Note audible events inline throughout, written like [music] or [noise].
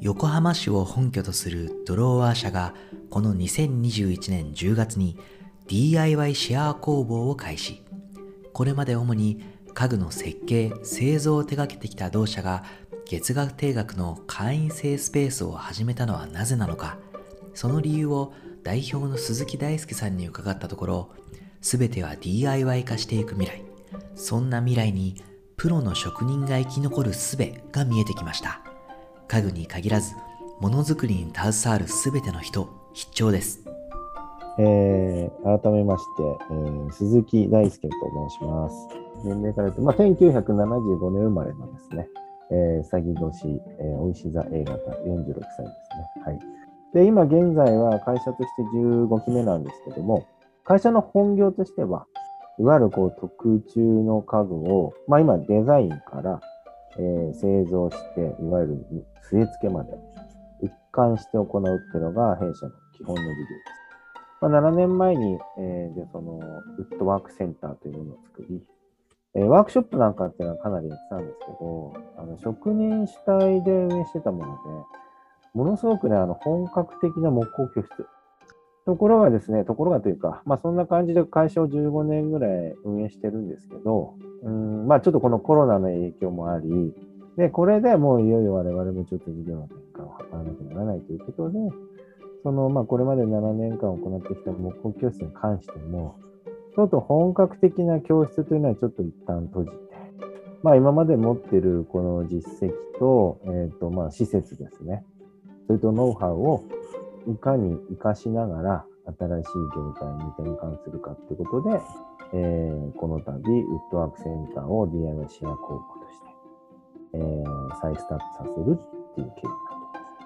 横浜市を本拠とするドロワー社がこの2021年10月に DIY シェア工房を開始。これまで主に家具の設計製造を手掛けてきた同社が月額定額の会員制スペースを始めたのはなぜなのか。その理由を代表の鈴木大輔さんに伺ったところ全ては DIY 化していく未来。そんな未来にプロの職人が生き残る術が見えてきました。家具に限らずものづくりに携わる全ての人必聴ですえー、改めまして、えー、鈴木大輔と申します。年齢から言うと、まあ、1975年生まれのですね、えー、詐欺年、えー、お石座 A 型46歳ですね。はい。で、今現在は会社として15期目なんですけども、会社の本業としては、いわゆるこう特注の家具を、まあ今デザインから、えー、製造して、いわゆる据え付けまで一貫して行うっていうのが弊社の基本の事業です。まあ、7年前に、えー、でそのウッドワークセンターというものを作り、えー、ワークショップなんかっていうのはかなりやってたんですけど、あの職人主体で運営してたもので、ものすごくね、あの本格的な木工教室。ところがですね、ところがというか、まあそんな感じで会社を15年ぐらい運営してるんですけど、うんまあちょっとこのコロナの影響もあり、で、これでもういよいよ我々もちょっと事業の転換を図らなきゃならないということで、そのまあこれまで7年間行ってきた木工教室に関しても、ちょっと本格的な教室というのはちょっと一旦閉じて、まあ今まで持っているこの実績と、えっ、ー、とまあ施設ですね。それとノウハウをいかに活かしながら新しい業態に転換するかということで、えー、この度、ウッドワークセンターを DIY シェア工房として、えー、再スタートさせるっていう経緯になっています。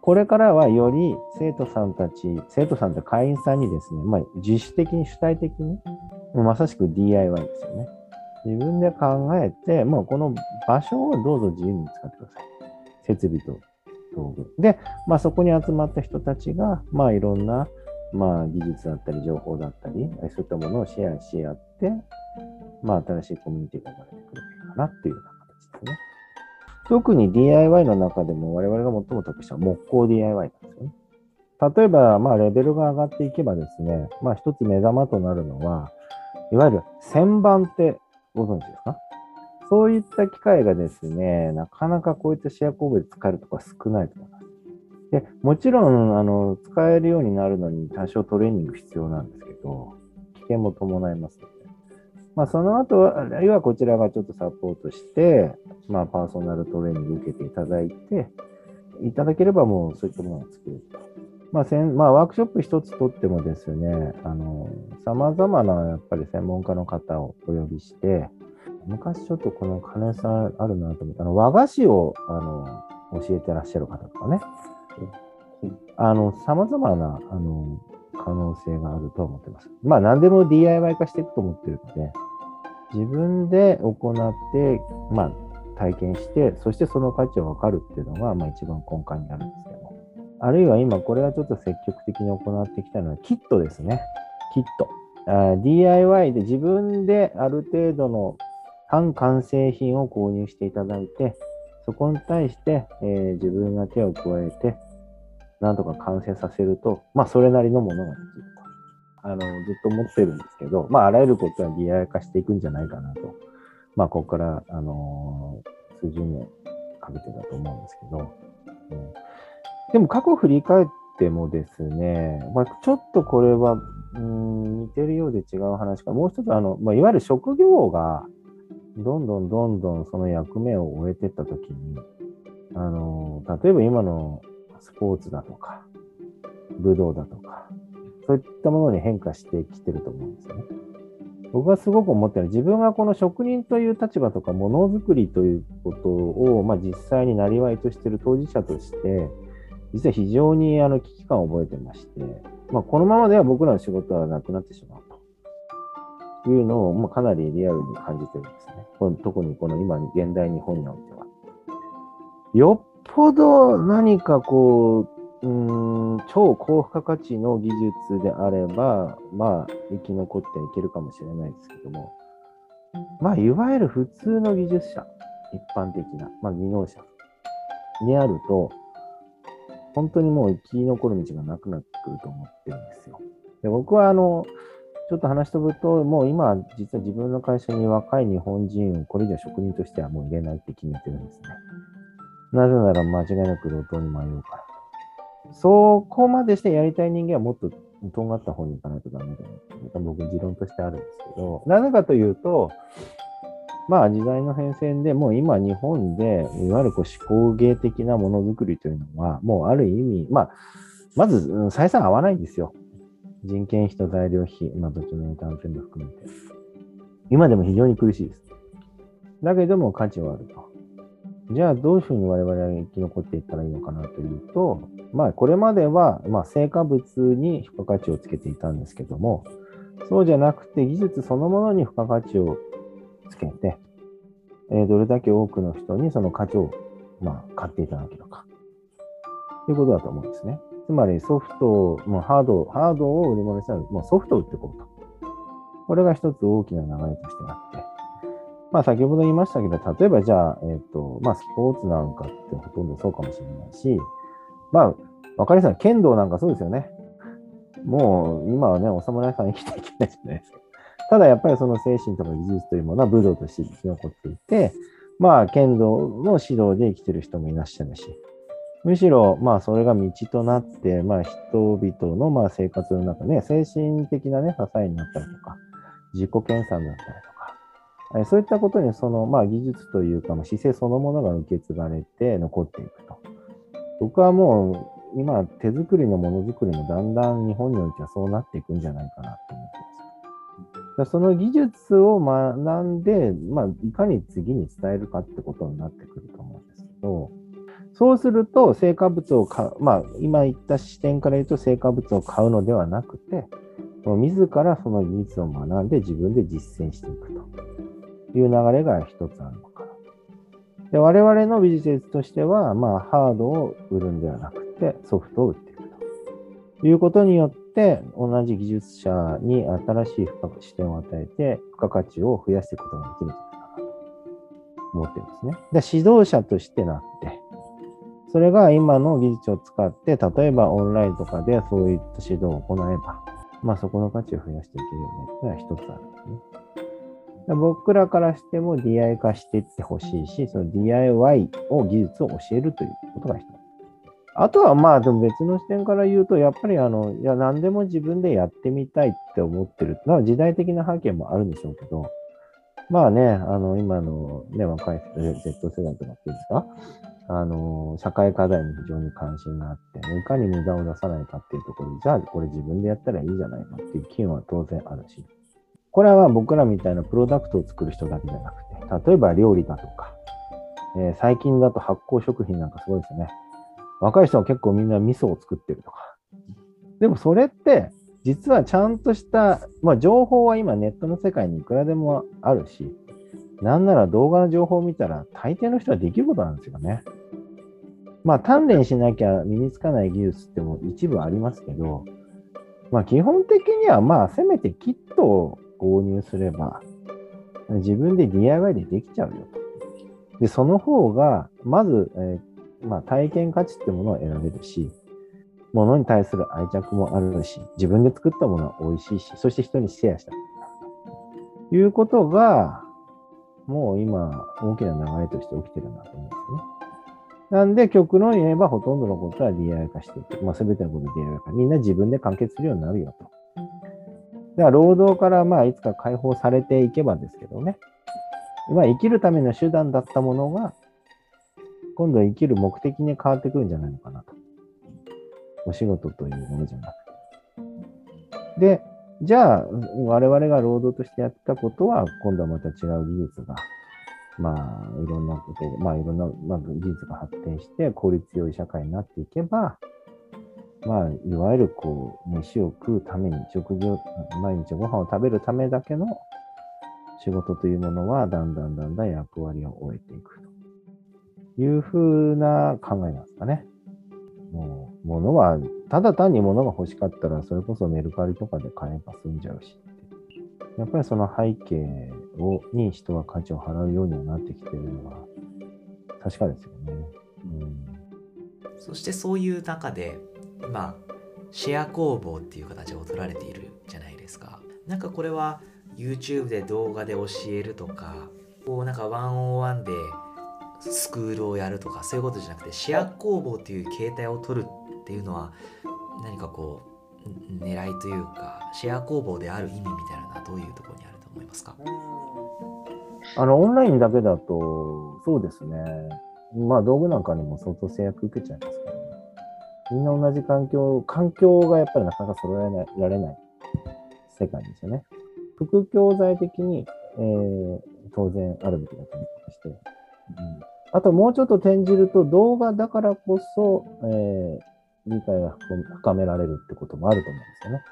これからはより生徒さんたち、生徒さんと会員さんにですね、まあ、自主的に主体的に、まさしく DIY ですよね。自分で考えて、もうこの場所をどうぞ自由に使ってください。設備と道具。で、まあ、そこに集まった人たちが、まあ、いろんな、まあ、技術だったり、情報だったり、そういったものをシェアし合って、まあ、新しいコミュニティが生まれてくるかなっていうような形ですね。特に DIY の中でも我々が最も得した木工 DIY なんですよね。例えば、まあ、レベルが上がっていけばですね、まあ、一つ目玉となるのは、いわゆる旋盤ってご存知ですか？そういった機会がですね、なかなかこういったシェア工房で使えるとか少ないと思います。でもちろんあの使えるようになるのに多少トレーニング必要なんですけど、危険も伴いますので、まあ、その後は、あるいはこちらがちょっとサポートして、まあ、パーソナルトレーニング受けていただいて、いただければもうそういったものが作れると。まあせんまあ、ワークショップ一つとってもですね、あの、様々なやっぱり専門家の方をお呼びして、昔ちょっとこの金さんあるなと思ったあの和菓子をあの教えてらっしゃる方とかね、あの、様々な、あの、可能性があると思ってます。まあ、何でも DIY 化していくと思ってるので、自分で行って、まあ、体験して、そしてその価値を分かるっていうのが、まあ、一番根幹になるんですけど、あるいは今、これはちょっと積極的に行ってきたのは、キットですね。キット。DIY で自分である程度の半完成品を購入していただいて、そこに対して、えー、自分が手を加えて、なんとか完成させると、まあ、それなりのものができると。あの、ずっと思ってるんですけど、まあ、あらゆることは DIY 化していくんじゃないかなと。まあ、ここから、あのー、数十年かけてだと思うんですけど、うん、でも過去振り返ってもですね、まあ、ちょっとこれは、うん、似てるようで違う話か、もう一つ、あの、まあ、いわゆる職業が、どんどんどんどんその役目を終えてったときに、あの、例えば今のスポーツだとか、武道だとか、そういったものに変化してきてると思うんですよね。僕がすごく思ってるのは、自分がこの職人という立場とか、ものづくりということを、まあ、実際になりわいとしてる当事者として、実は非常にあの危機感を覚えてまして、まあ、このままでは僕らの仕事はなくなってしまうというのを、まあ、かなりリアルに感じてるんですね。特にこの今、現代日本においては。よっぽど何かこう、うん、超高付加価値の技術であれば、まあ、生き残っていけるかもしれないですけども、まあ、いわゆる普通の技術者、一般的な、まあ、技能者にあると、本当にもう生き残る道がなくなってくると思ってるんですよ。で僕はあの、ょっと話し飛ぶと、もう今、実は自分の会社に若い日本人をこれ以上職人としてはもう入れないって決めてるんですね。なぜなら間違いなく路頭に迷うから。そこまでしてやりたい人間はもっととんがった方に行かないとダメだよって僕、持論としてあるんですけど、なぜかというと、まあ時代の変遷でもう今日本でいわゆるこう思考芸的なものづくりというのはもうある意味、まあ、まず採算合わないんですよ。人件費と材料費、まあどっちの値段全部含めて。今でも非常に苦しいです。だけども価値はあると。じゃあどういうふうに我々は生き残っていったらいいのかなというと、まあこれまでは、まあ、成果物に付加価値をつけていたんですけども、そうじゃなくて技術そのものに付加価値をつけて、え、どれだけ多くの人にその価値を、ま、買っていただけるか。ということだと思うんですね。つまりソフトを、もうハード、ハードを売り物にしたら、もうソフトを売っていこうと。これが一つ大きな流れとしてあって。まあ先ほど言いましたけど、例えばじゃあ、えっ、ー、と、まあスポーツなんかってほとんどそうかもしれないし、まあ、わかりやすい剣道なんかそうですよね。もう今はね、お侍さん生きていけないじゃないですか。ただやっぱりその精神とか技術というものは武道として生き残っていて、まあ剣道の指導で生きてる人もいらっしゃるし、むしろまあそれが道となって、まあ人々のまあ生活の中で、ね、精神的なね、支えになったりとか、自己研鑽だったりとか、そういったことにそのまあ技術というか、姿勢そのものが受け継がれて残っていくと。僕はもう今手作りのものづくりもだんだん日本においてはそうなっていくんじゃないかなと思ってます。その技術を学んで、まあ、いかに次に伝えるかってことになってくると思うんですけど、そうすると、成果物を買う、まあ、今言った視点から言うと、成果物を買うのではなくて、自らその技術を学んで自分で実践していくという流れが一つあるのかな。で我々のビジネスとしては、まあ、ハードを売るんではなくて、ソフトを売っていくということによって、同じ技術者に新しい視点を与えて付加価値を増やしていくことができるんじゃないかなと思ってるんですね。で指導者としてなって、それが今の技術を使って、例えばオンラインとかでそういった指導を行えば、まあそこの価値を増やしていけるよねっていうのは一つあるんですね。僕らからしても DI 化していってほしいし、その DIY を技術を教えるということが一つ。あとはまあ、でも別の視点から言うと、やっぱりあの、いや、何でも自分でやってみたいって思ってる。まあ、時代的な背景もあるんでしょうけど、まあね、あの、今のね、若い Z 世代とかっていうんですか、あの、社会課題に非常に関心があって、いかに無駄を出さないかっていうところで、じゃあこれ自分でやったらいいじゃないかっていう機運は当然あるし、これは僕らみたいなプロダクトを作る人だけじゃなくて、例えば料理だとか、えー、最近だと発酵食品なんかすごいですよね。若い人は結構みんな味噌を作ってるとか。でもそれって、実はちゃんとした、まあ、情報は今ネットの世界にいくらでもあるし、なんなら動画の情報を見たら大抵の人はできることなんですよね。まあ鍛錬しなきゃ身につかない技術っても一部ありますけど、まあ基本的にはまあせめてキットを購入すれば自分で DIY でできちゃうよと。で、その方が、まず、えーまあ、体験価値ってものを得られるし、ものに対する愛着もあるし、自分で作ったものは美味しいし、そして人にシェアしたということが、もう今、大きな流れとして起きてるなと思うんですよね。なんで、極論言えば、ほとんどのことは DIY 化していく。まあ、すべてのこと DIY 化。みんな自分で完結するようになるよと。だから、労働からまあ、いつか解放されていけばですけどね。まあ、生きるための手段だったものが、今度は生きる目的に変わってくるんじゃないのかなと。お仕事というものじゃなくて。で、じゃあ、我々が労働としてやったことは、今度はまた違う技術が、まあ、いろんなこと、まあ、いろんな、まあ、技術が発展して、効率良い社会になっていけば、まあ、いわゆるこう、飯を食うために、食事を、毎日ご飯を食べるためだけの仕事というものは、だんだんだんだん役割を終えていくと。いうふうな考えなんですかね。もう、物は、ただ単に物が欲しかったら、それこそメルカリとかで買えば済んじゃうし。やっぱりその背景をに人は価値を払うようにはなってきてるのは、確かですよね。うん、そしてそういう中で今シェア工房っていう形を取られているじゃないですかなんかこれは YouTube で動画で教えるとかこうなんかワンオンワンでスクールをやるとかそういうことじゃなくてシェア工房っていう形態を取るっていうのは何かこう狙いというかシェア工房である意味みたいなのはどういうところにあると思いますか？あの、オンラインだけだと、そうですね。まあ、道具なんかにも相当制約受けちゃいますからね。みんな同じ環境、環境がやっぱりなかなか揃えないられない世界ですよね。副教材的に、えー、当然あるべきだと思ってまして、あともうちょっと転じると動画だからこそ、えー、理解が深められるってこともあると思うんですよね。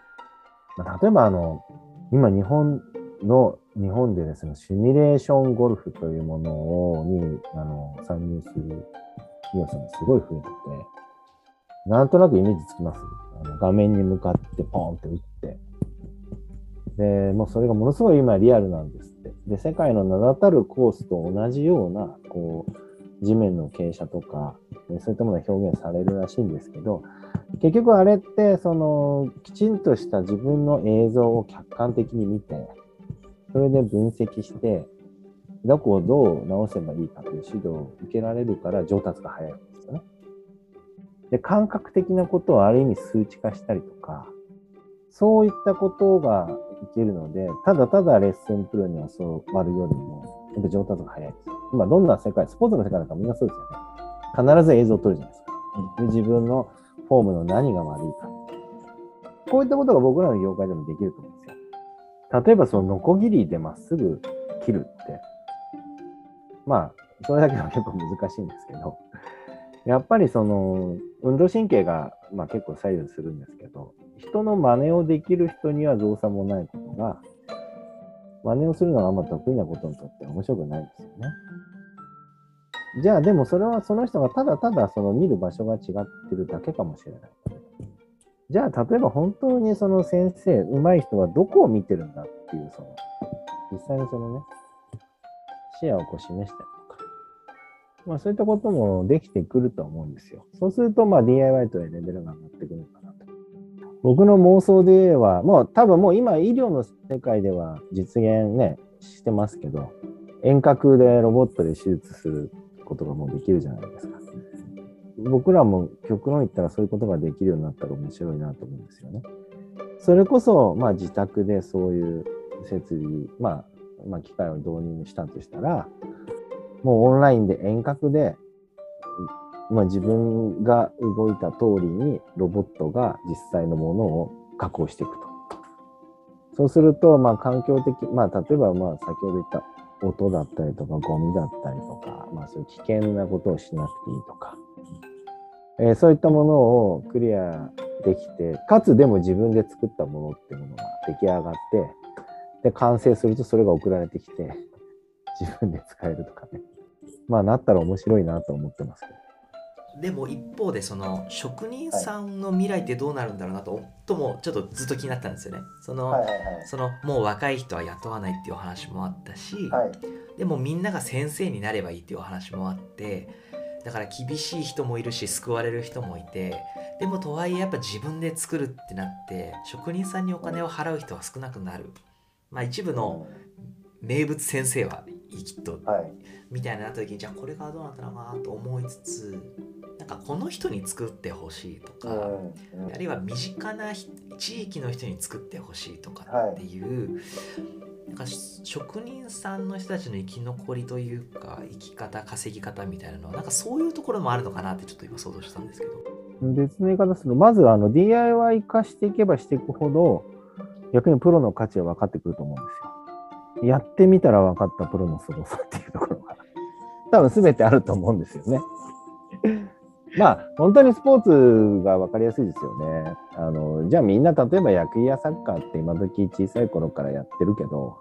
まあ、例えばあの、今日本の、日本でですね、シミュレーションゴルフというものをにあの参入する企業さんがすごい増えてて、なんとなくイメージつきます？あの画面に向かってポンって打って、で、もうそれがものすごい今リアルなんですって。で、世界の名だたるコースと同じような、こう、地面の傾斜とか、そういったものが表現されるらしいんですけど、結局あれって、その、きちんとした自分の映像を客観的に見て、それで分析して、どこをどう直せばいいかという指導を受けられるから上達が早いんですよね。で、感覚的なことをある意味数値化したりとか、そういったことがいけるので、ただただレッスンプロに教わるよりも、やっぱ上達が早いですよ。今どんな世界、スポーツの世界なんかみんなそうですよね。必ず映像を撮るじゃないですか。で自分のフォームの何が悪いか。こういったことが僕らの業界でもできると思うんですよ。例えばそのノコギリでまっすぐ切るって、まあ、それだけでも結構難しいんですけど、やっぱりその運動神経がまあ結構左右するんですけど、人の真似をできる人には造作もないことが、真似をするのがあんま得意なことにとっては面白くないですよね。じゃあでもそれはその人がただただその見る場所が違ってるだけかもしれない。じゃあ例えば本当にその先生、上手い人はどこを見てるんだっていう、その、実際にそのね、視野をこう示したりとか、まあそういったこともできてくると思うんですよ。そうするとまあ DIY というレベルが上がってくるかなと。僕の妄想で言えば、もう多分もう今医療の世界では実現ね、してますけど、遠隔でロボットで手術することがもうできるじゃないですか。僕らも極論言ったらそういうことができるようになったら面白いなと思うんですよね。それこそ、まあ、自宅でそういう設備、まあ、まあ、機械を導入したとしたら、もうオンラインで遠隔で、まあ、自分が動いた通りにロボットが実際のものを加工していくと。そうすると、まあ、環境的、まあ、例えば、まあ、先ほど言った音だったりとか、ゴミだったりとか、まあ、そういう危険なことをしなくていいとか、えー、そういったものをクリアできて、かつでも自分で作ったものっていうものが出来上がって、で、完成するとそれが送られてきて、自分で使えるとかね。まあ、なったら面白いなと思ってますけど。でも一方でその職人さんの未来ってどうなるんだろうなと、ともちょっとずっと気になったんですよね。その、そのもう若い人は雇わないっていうお話もあったし、はい、でもみんなが先生になればいいっていうお話もあって、だから厳しい人もいるし救われる人もいてでもとはいえやっぱ自分で作るってなって職人さんにお金を払う人は少なくなる。まあ一部の名物先生はいいきっと、はい、みたいになった時にじゃあこれがどうなったのかなと思いつつなんかこの人に作ってほしいとか、うんうん、あるいは身近な地域の人に作ってほしいとかっていう、はい。なんか職人さんの人たちの生き残りというか生き方稼ぎ方みたいなのはなんかそういうところもあるのかなってちょっと今想像したんですけど。別の言い方するとまずあの DIY 化していけばしていくほど逆にプロの価値は分かってくると思うんですよ。やってみたら分かったプロの凄さっていうところが多分全てあると思うんですよねまあ本当にスポーツが分かりやすいですよね。あのじゃあみんな例えば野球やサッカーって今時小さい頃からやってるけど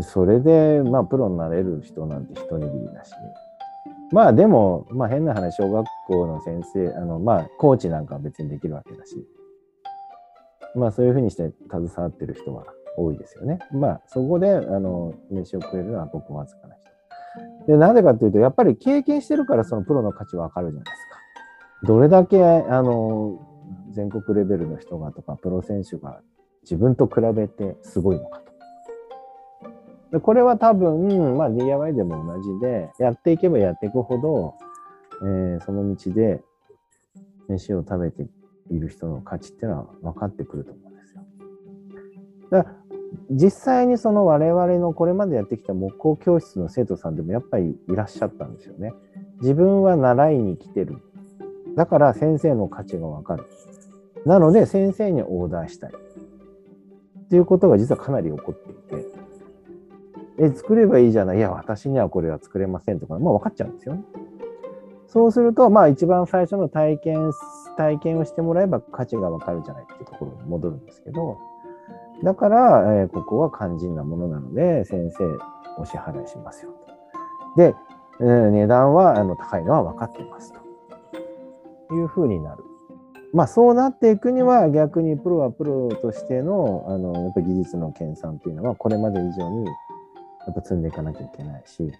それでまあプロになれる人なんて一握りだしまあでも、まあ、変な話小学校の先生あのまあコーチなんかは別にできるわけだしまあそういうふうにして携わってる人は多いですよね。まあそこであの飯を食えるのはごくわずかな人。で、なぜかというと、やっぱり経験してるからそのプロの価値はわかるじゃないですか。どれだけあの全国レベルの人がとかプロ選手が自分と比べてすごいのかと。でこれは多分、まあ、DIY でも同じでやっていけばやっていくほど、えー、その道で飯を食べている人の価値っていうのは分かってくると思うんですよ。だ実際にその我々のこれまでやってきた木工教室の生徒さんでもやっぱりいらっしゃったんですよね。自分は習いに来てる。だから先生の価値が分かる。なので先生にオーダーしたい。っていうことが実はかなり起こっていて。え、作ればいいじゃない。いや、私にはこれは作れませんとか、まあ分かっちゃうんですよね。そうすると、まあ一番最初の体験、体験をしてもらえば価値がわかるじゃないっていうところに戻るんですけど、だから、えー、ここは肝心なものなので、先生お支払いしますよと。で、えー、値段はあの高いのは分かってますというふうになる。まあそうなっていくには逆にプロはプロとしてのあのやっぱ技術の研鑽というのはこれまで以上にやっぱ積んでいかなきゃいけないし、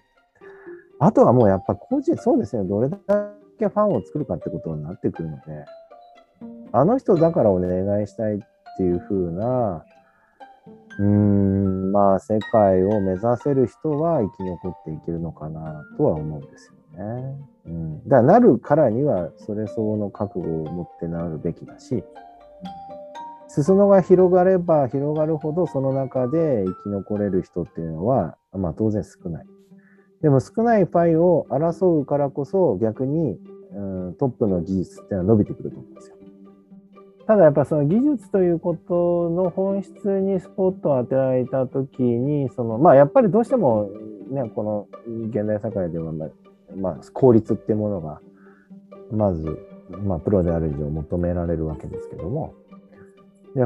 あとはもうやっぱ個人、そうですね、どれだけファンを作るかってことになってくるので、あの人だからお願いしたいっていう風な、うん、まあ世界を目指せる人は生き残っていけるのかなとは思うんですよね。うん、だからなるからにはそれ相応の覚悟を持ってなるべきだし、裾野が広がれば広がるほどその中で生き残れる人っていうのは、まあ当然少ない。でも少ないパイを争うからこそ逆に、うん、トップの技術っていうのは伸びてくると思うんですよ。ただやっぱその技術ということの本質にスポットを当てられた時にそのまあやっぱりどうしてもねこの現代社会では、まあ、まあ、効率っていうものがまず、まあ、プロである以上求められるわけですけども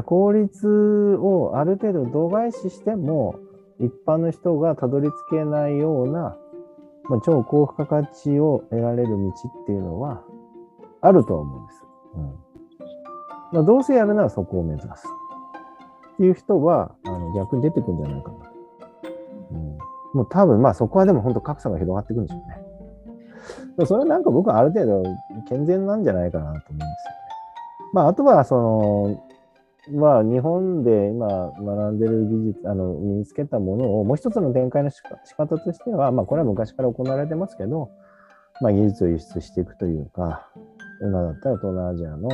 効率をある程度度外視しても一般の人がたどり着けないようなまあ、超高付加価値を得られる道っていうのはあるとは思うんです。うんまあ、どうせやるならそこを目指すっていう人はあの逆に出てくるんじゃないかな。うん、もう多分まあそこはでも本当格差が広がっていくんでしょうね。それはなんか僕はある程度健全なんじゃないかなと思うんですよね。まああとはそのまあ、日本で今学んでる技術、あの身につけたものをもう一つの展開の仕方としては、まあ、これは昔から行われてますけど、まあ、技術を輸出していくというか、今だったら東南アジアの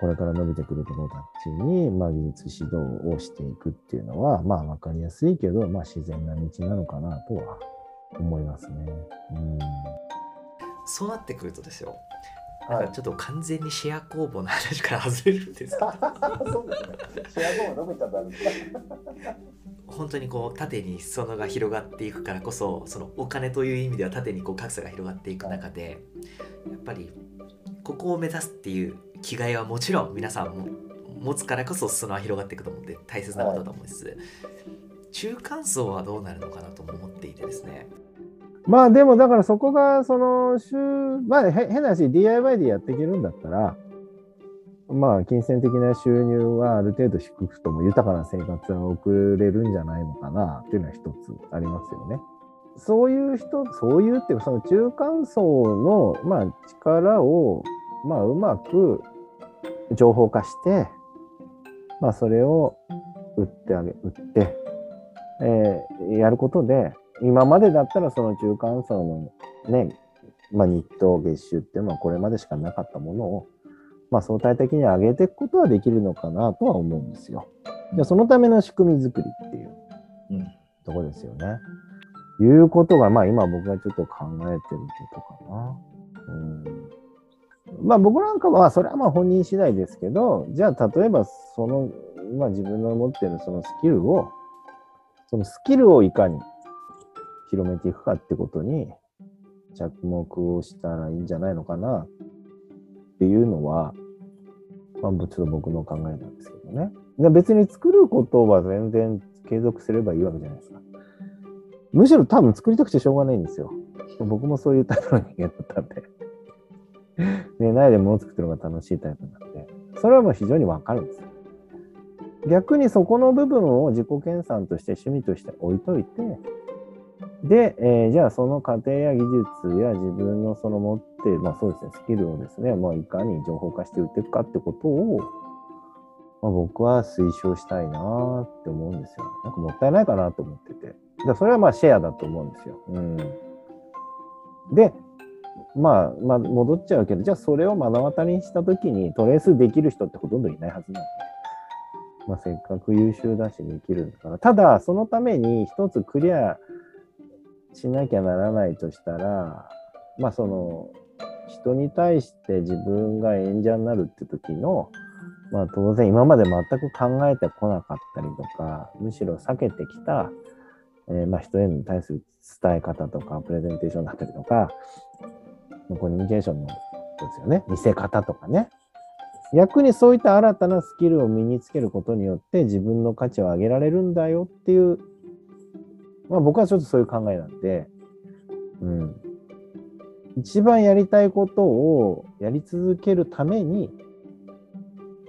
これから伸びてくるところたちに、まあ、技術指導をしていくっていうのは、まあ、分かりやすいけど、まあ、自然な道なのかなとは思いますね。うん、そうなってくるとですよ、なんかちょっと完全にシェア工房の話から外れるんですけど [laughs] 本当にこう縦に裾野が広がっていくからこそそのお金という意味では縦にこう格差が広がっていく中でやっぱりここを目指すっていう気概はもちろん皆さんも持つからこそ裾野は広がっていくと思って大切なことだと思うんです、はい、中間層はどうなるのかなと思っていてですねまあでもだからそこがその週、まあ変な話 DIY でやっていけるんだったら、まあ金銭的な収入はある程度低くとも豊かな生活は送れるんじゃないのかなっていうのは一つありますよね。そういう人、そういうっていうかその中間層のまあ力をまあうまく情報化して、まあそれを売ってあげ、売って、えー、やることで、今までだったらその中間層のね、まあ、日当月収っていうのはこれまでしかなかったものを、まあ、相対的に上げていくことはできるのかなとは思うんですよ。でそのための仕組み作りっていうとこですよね。うん、いうことが、まあ今僕がちょっと考えてることかな。うんまあ僕なんかは、それはまあ本人次第ですけど、じゃあ例えばその、今自分の持ってるそのスキルを、そのスキルをいかに広めていくかってことに着目をしたらいいんじゃないのかなっていうのは、まあ、ちょっと僕の考えなんですけどね。別に作ることは全然継続すればいいわけじゃないですか。むしろ多分作りたくてしょうがないんですよ。僕もそういうタイプの人間だったんで。[laughs] ね、ないで物を作ってるのが楽しいタイプなんで、それはもう非常にわかるんですよ。逆にそこの部分を自己研鑽として趣味として置いといて、で、えーじゃあその過程や技術や自分のその持って、まあそうですね、スキルをですね、まあいかに情報化して売っていくかってことを、まあ、僕は推奨したいなって思うんですよ。なんかもったいないかなと思ってて。だそれはまあシェアだと思うんですよ。うん。で、まあ、まあ、戻っちゃうけど、じゃあそれを目の当たりにしたときにトレースできる人ってほとんどいないはずなんで。まあ、せっかく優秀だしできるんだから。ただ、そのために一つクリアしなきゃならないとしたら、まあ、その、人に対して自分が演者になるって時の、まあ当然今まで全く考えてこなかったりとか、むしろ避けてきた、えーまあ人へに対する伝え方とか、プレゼンテーションだったりとか、コミュニケーションのですよね、見せ方とかね。逆にそういった新たなスキルを身につけることによって自分の価値を上げられるんだよっていう、まあ僕はちょっとそういう考えなんで、うん。一番やりたいことをやり続けるために、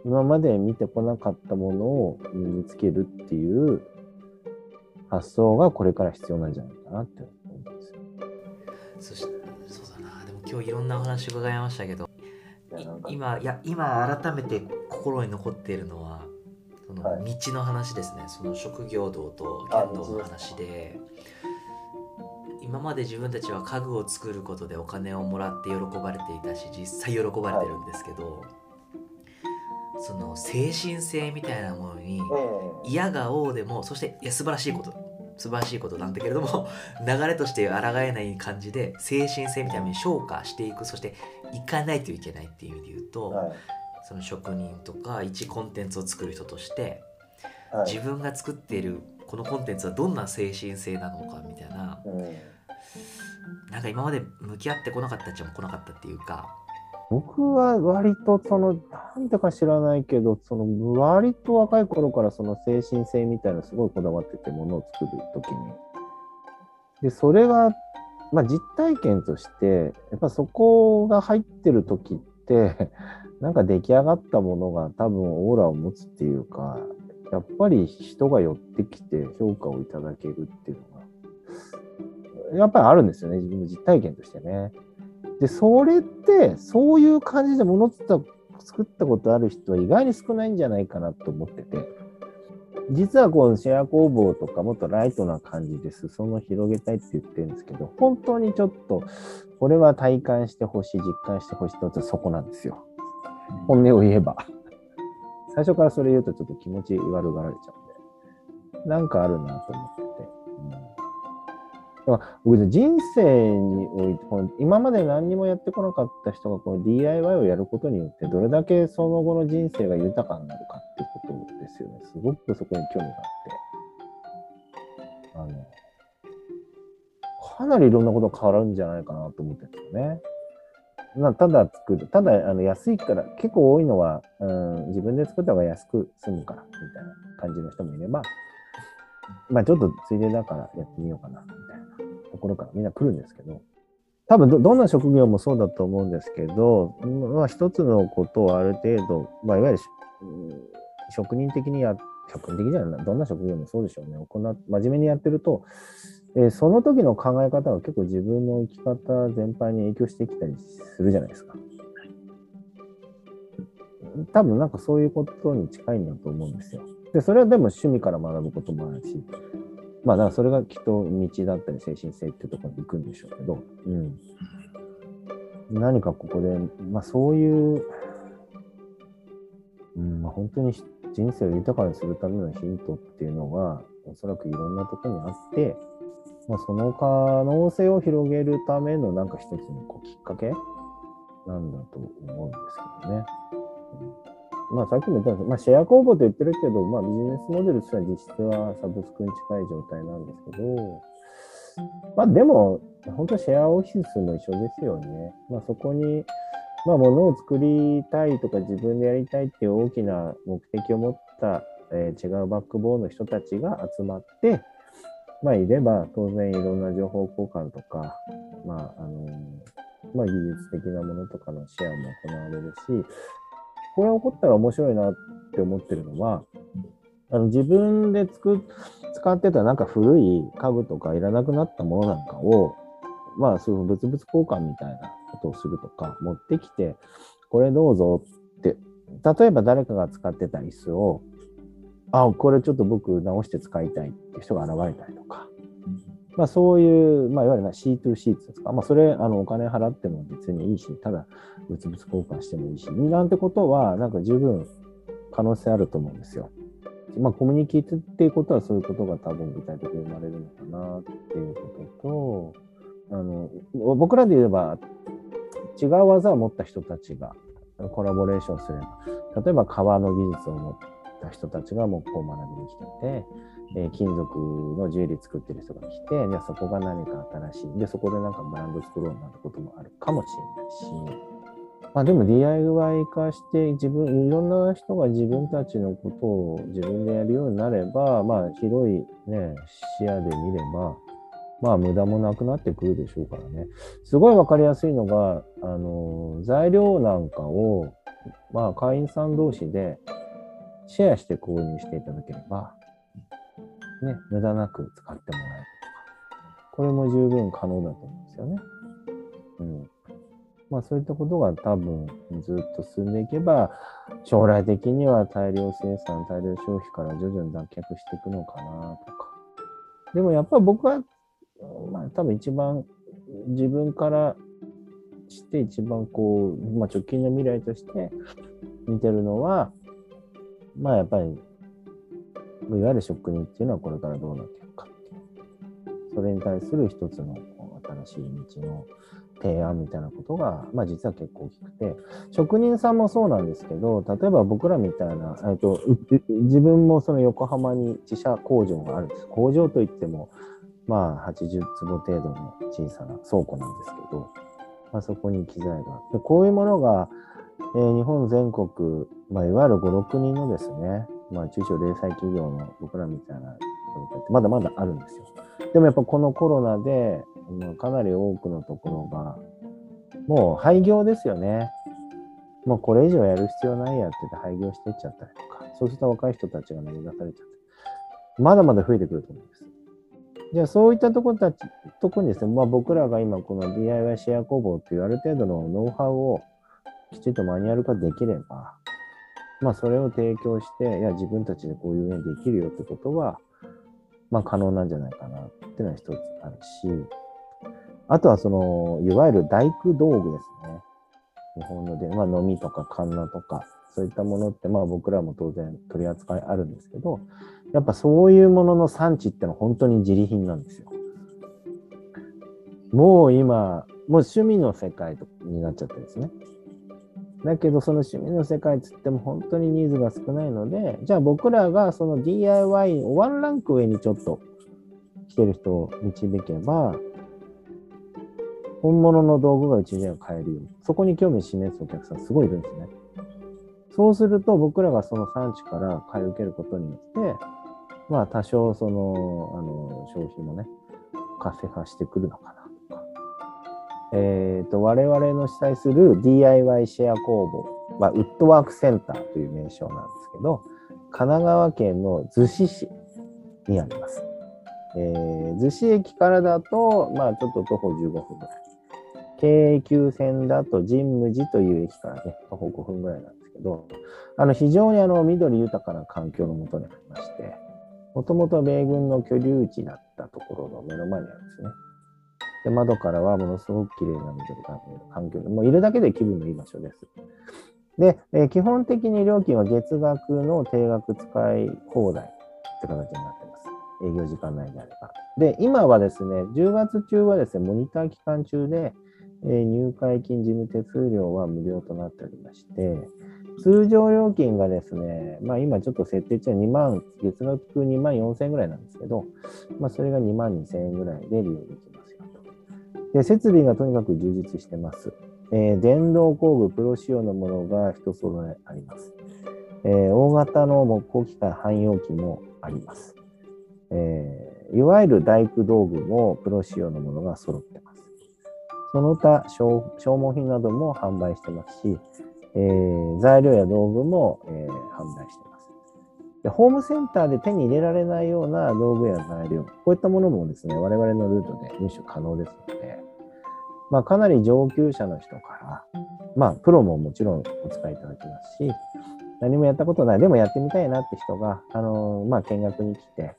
今まで見てこなかったものを身につけるっていう発想がこれから必要なんじゃないかなって思うんですよ。今日いろんなお話伺いましたけど今いや今改めて心に残っているのはそのはい。道の話ですね、その職業道とあ剣道の話で今まで自分たちは家具を作ることでお金をもらって喜ばれていたし実際喜ばれてるんですけど、その精神性みたいなものに嫌が王でもそしていや素晴らしいこと素晴らしいことなんだけれども [laughs] 流れとして抗えない感じで精神性みたいなのに昇華していくそしていかないといけないっていう意味で言うと、はい。その職人とか一コンテンツを作る人としてはい。自分が作っているこのコンテンツはどんな精神性なのかみたいなうん。なんか今まで向き合ってこなかったっちゃ来なかったっていうか僕は割とそのなんでか知らないけどその割と若い頃からその精神性みたいなすごいこだわっててものを作る時にでそれが、まあ、実体験としてやっぱそこが入ってる時って [laughs] なんか出来上がったものが多分オーラを持つっていうかやっぱり人が寄ってきて評価をいただけるっていうのがやっぱりあるんですよね自分の実体験としてね。で、それって、そういう感じで物作った作ったことある人は意外に少ないんじゃないかなと思ってて、実はこのシェア工房とかもっとライトな感じで裾野を広げたいって言ってるんですけど、本当にちょっと、これは体感してほしい、実感してほしいとそこなんですよ。本音を言えば。最初からそれ言うとちょっと気持ち悪がられちゃうんで、なんかあるなと思ってて。だから僕人生においてこの今まで何にもやってこなかった人がこの DIY をやることによってどれだけその後の人生が豊かになるかっていうことですよね。すごくそこに興味があって。あのかなりいろんなこと変わるんじゃないかなと思ってるんですよね。まあ、ただ作る、ただあの安いから、結構多いのは、うん、自分で作った方が安く済むからみたいな感じの人もいれば、まあちょっとついでだからやってみようかなところからみんな来るんですけど、多分どんな職業もそうだと思うんですけど、まあ一つのことをある程度、まあいわゆる、職人的にや、職人的じゃない、どんな職業もそうでしょうね。行真面目にやってると、えーその時の考え方が結構自分の生き方全般に影響してきたりするじゃないですか。多分なんかそういうことに近いんだと思うんですよ。で、それはでも趣味から学ぶこともあるし、まあだからそれがきっと道だったり精神性っていうところに行くんでしょうけど、うん。何かここで、まあそういう、うん、まあ本当に人生を豊かにするためのヒントっていうのが、おそらくいろんなところにあって、まあその可能性を広げるためのなんか一つのこうきっかけなんだと思うんですけどね。うんまあさっきも言ったんですけど、まあシェア工房と言ってるけど、まあビジネスモデルとしては実質はサブスクに近い状態なんですけど、まあでも、本当シェアオフィスも一緒ですよね。まあそこに、まあ物を作りたいとか自分でやりたいっていう大きな目的を持った、えー違うバックボーンの人たちが集まって、まあいれば当然いろんな情報交換とか、まああのまあ技術的なものとかのシェアも行われるし、これ起こったら面白いなって思ってるのは、あの自分で作使ってたなんか古い家具とかいらなくなったものなんかを、まあ、その物々交換みたいなことをするとか、持ってきて、これどうぞって、例えば誰かが使ってた椅子を、あ、これちょっと僕直して使いたいっていう人が現れたりとか、まあ、そういう、まあ、いわゆる C2C ってですか、まあ、それあのお金払っても別にいいし、ただ物々交換してもいいし、なんてことは、なんか十分可能性あると思うんですよ。まあ、コミュニティっていうことはそういうことが多分具体的に生まれるのかなっていうことと、あの僕らで言えば違う技を持った人たちがコラボレーションすれば、例えば革の技術を持った人たちが木工を学びに来てて、えー、金属のジュエリー作ってる人が来て、じゃあそこが何か新しい。で、そこでなんかブランド作ろうなんてこともあるかもしれないし、まあでも DIY 化して自分、いろんな人が自分たちのことを自分でやるようになれば、まあ広いね、視野で見れば、まあ無駄もなくなってくるでしょうからね。すごいわかりやすいのが、あの、材料なんかを、まあ会員さん同士でシェアして購入していただければ、ね、無駄なく使ってもらえるとか、これも十分可能だと思うんですよね。うん。まあそういったことが多分ずっと進んでいけば、将来的には大量生産、大量消費から徐々に脱却していくのかなとか。でもやっぱり僕は、まあ多分一番自分からして一番こう、まあ直近の未来として見てるのは、まあやっぱり、いわゆる職人っていうのはこれからどうなっていくかっていう。それに対する一つの新しい道の提案みたいなことが、まあ、実は結構大きくて、職人さんもそうなんですけど、例えば僕らみたいな、えっと、自分もその横浜に自社工場があるんです。工場といっても、まあ、80坪程度の小さな倉庫なんですけど、まあ、そこに機材が。でこういうものが、えー、日本全国、まあ、いわゆる5、6人のですね、まあ、中小零細企業の僕らみたいな状態ってまだまだあるんですよ。でもやっぱこのコロナで、かなり多くのところが、もう廃業ですよね。もうこれ以上やる必要ないやってて廃業してっちゃったりとか、そうした若い人たちが投げ出されちゃって、まだまだ増えてくると思うんです。じゃあそういったところたち、とこにですね、まあ、僕らが今この DIY シェア工房というある程度のノウハウをきちんとマニュアル化できれば、まあそれを提供して、いや自分たちでこういうふうにできるよってことは、まあ可能なんじゃないかなっていうのは一つあるし、あとはその、いわゆる大工道具ですね。日本ので、まあ飲みとかカンナとか、そういったものって、まあ僕らも当然取り扱いあるんですけど、やっぱそういうものの産地ってのは本当に自利品なんですよ。もう今、もう趣味の世界になっちゃってるんですね。だけど、その趣味の世界っつっても本当にニーズが少ないので、じゃあ僕らがその DIY をワンランク上にちょっと来てる人を導けば、本物の道具がうちには買えるように。そこに興味示すお客さんすごいいるんですね。そうすると僕らがその産地から買い受けることによって、まあ多少その、あの、消費もね、活性化してくるのかな。えっ、ー、と、我々の主催する DIY シェア工房、まあ、ウッドワークセンターという名称なんですけど、神奈川県の逗子市にあります。えー、逗子駅からだと、まあちょっと徒歩15分ぐらい。京急線だと神武寺という駅からね、徒歩5分ぐらいなんですけど、あの非常にあの緑豊かな環境のもとにありまして、もともと米軍の居留地だったところの目の前にあるんですね。で窓からはものすごく綺麗な緑が見える環境で、もういるだけで気分のいい場所です。で、えー、基本的に料金は月額の定額使い放題って形になってます。営業時間内であれば。で、今はですね、10月中はですね、モニター期間中で、えー、入会金事務手数料は無料となっておりまして、通常料金がですね、まあ今ちょっと設定値は2万、月額2万4千円ぐらいなんですけど、まあそれが2万2千円ぐらいで利用できます。で、設備がとにかく充実してます。えー、電動工具プロ仕様のものが一揃えあります。えー、大型の木工機械汎用機もあります。えー、いわゆる大工道具もプロ仕様のものが揃ってます。その他消耗品なども販売してますし、えー、材料や道具も、え、販売してます。でホームセンターで手に入れられないような道具や材料、こういったものもですね、我々のルートで入手可能ですので、まあ、かなり上級者の人から、まあ、プロももちろんお使いいただきますし、何もやったことない、でもやってみたいなって人が、あのまあ、見学に来て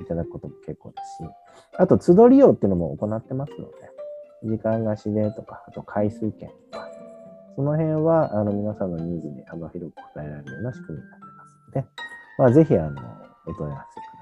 いただくことも結構ですし、あと、都度利用っていうのも行ってますので、時間貸しでとか、あと回数券とか、その辺は、あの、皆さんのニーズに幅広く答えられるような仕組みになってますので、まあ、ぜひ、あの、お問い合わせください。